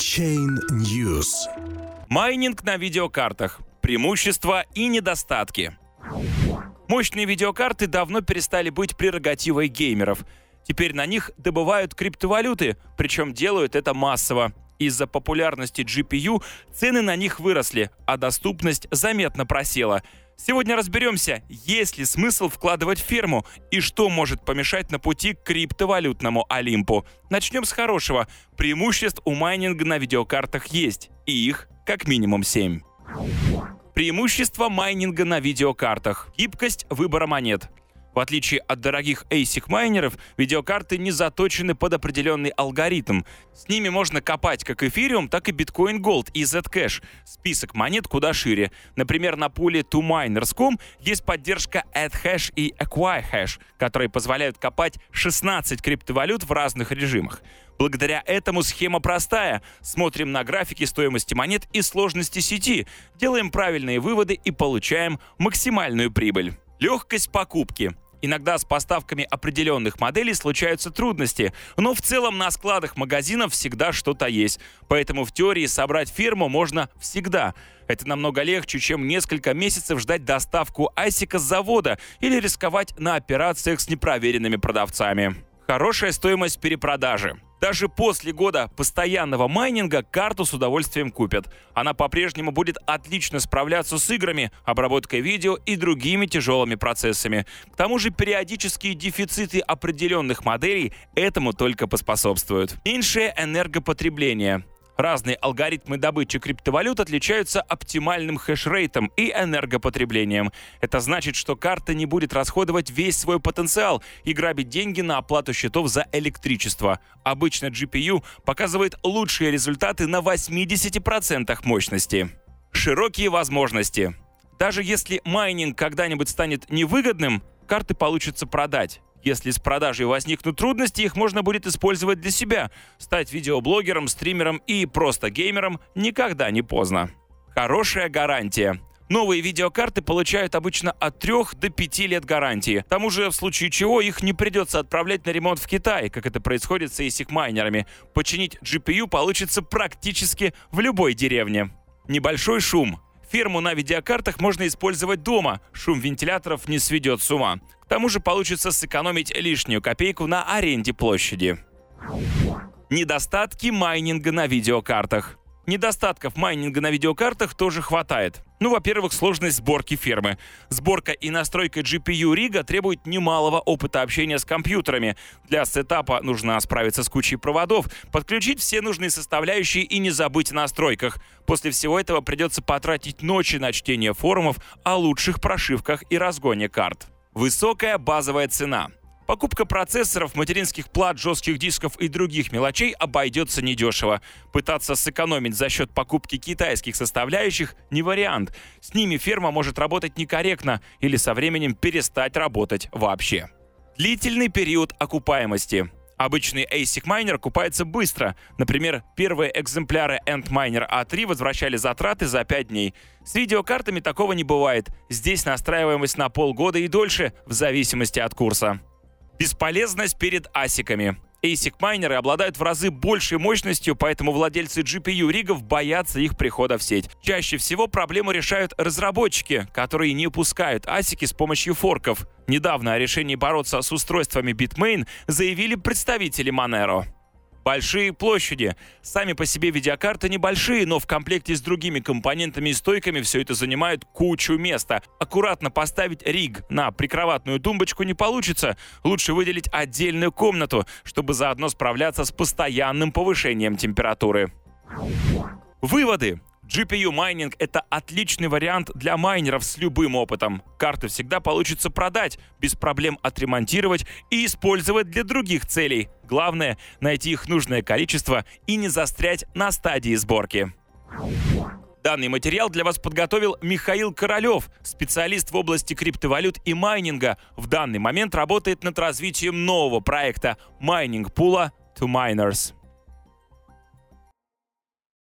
Chain News. Майнинг на видеокартах. Преимущества и недостатки. Мощные видеокарты давно перестали быть прерогативой геймеров. Теперь на них добывают криптовалюты, причем делают это массово. Из-за популярности GPU цены на них выросли, а доступность заметно просела. Сегодня разберемся, есть ли смысл вкладывать в ферму и что может помешать на пути к криптовалютному Олимпу. Начнем с хорошего. Преимуществ у майнинга на видеокартах есть, и их как минимум 7. Преимущество майнинга на видеокартах. Гибкость выбора монет. В отличие от дорогих ASIC-майнеров, видеокарты не заточены под определенный алгоритм. С ними можно копать как эфириум, так и Bitcoin Gold и Zcash. Список монет куда шире. Например, на пуле TwoMiners.com есть поддержка AddHash и AcquireHash, которые позволяют копать 16 криптовалют в разных режимах. Благодаря этому схема простая. Смотрим на графики стоимости монет и сложности сети, делаем правильные выводы и получаем максимальную прибыль. Легкость покупки. Иногда с поставками определенных моделей случаются трудности, но в целом на складах магазинов всегда что-то есть. Поэтому в теории собрать фирму можно всегда. Это намного легче, чем несколько месяцев ждать доставку айсика с завода или рисковать на операциях с непроверенными продавцами. Хорошая стоимость перепродажи. Даже после года постоянного майнинга карту с удовольствием купят. Она по-прежнему будет отлично справляться с играми, обработкой видео и другими тяжелыми процессами. К тому же периодические дефициты определенных моделей этому только поспособствуют. Меньшее энергопотребление. Разные алгоритмы добычи криптовалют отличаются оптимальным хешрейтом и энергопотреблением. Это значит, что карта не будет расходовать весь свой потенциал и грабить деньги на оплату счетов за электричество. Обычно GPU показывает лучшие результаты на 80% мощности. Широкие возможности. Даже если майнинг когда-нибудь станет невыгодным, карты получится продать. Если с продажей возникнут трудности, их можно будет использовать для себя. Стать видеоблогером, стримером и просто геймером никогда не поздно. Хорошая гарантия. Новые видеокарты получают обычно от 3 до 5 лет гарантии. К тому же, в случае чего, их не придется отправлять на ремонт в Китай, как это происходит с ASIC-майнерами. Починить GPU получится практически в любой деревне. Небольшой шум. Ферму на видеокартах можно использовать дома, шум вентиляторов не сведет с ума. К тому же получится сэкономить лишнюю копейку на аренде площади. Недостатки майнинга на видеокартах. Недостатков майнинга на видеокартах тоже хватает. Ну, во-первых, сложность сборки фермы. Сборка и настройка GPU рига требует немалого опыта общения с компьютерами. Для сетапа нужно справиться с кучей проводов, подключить все нужные составляющие и не забыть о настройках. После всего этого придется потратить ночи на чтение форумов о лучших прошивках и разгоне карт. Высокая базовая цена – Покупка процессоров, материнских плат, жестких дисков и других мелочей обойдется недешево. Пытаться сэкономить за счет покупки китайских составляющих не вариант. С ними ферма может работать некорректно или со временем перестать работать вообще. Длительный период окупаемости. Обычный ASIC майнер купается быстро. Например, первые экземпляры Antminer A3 возвращали затраты за 5 дней. С видеокартами такого не бывает. Здесь настраиваемость на полгода и дольше, в зависимости от курса. Бесполезность перед асиками. ASIC-майнеры обладают в разы большей мощностью, поэтому владельцы GPU-ригов боятся их прихода в сеть. Чаще всего проблему решают разработчики, которые не пускают асики с помощью форков. Недавно о решении бороться с устройствами Bitmain заявили представители Monero. Большие площади. Сами по себе видеокарты небольшие, но в комплекте с другими компонентами и стойками все это занимает кучу места. Аккуратно поставить риг на прикроватную тумбочку не получится. Лучше выделить отдельную комнату, чтобы заодно справляться с постоянным повышением температуры. Выводы. GPU майнинг — это отличный вариант для майнеров с любым опытом. Карты всегда получится продать, без проблем отремонтировать и использовать для других целей. Главное — найти их нужное количество и не застрять на стадии сборки. Данный материал для вас подготовил Михаил Королев, специалист в области криптовалют и майнинга. В данный момент работает над развитием нового проекта майнинг пула to miners.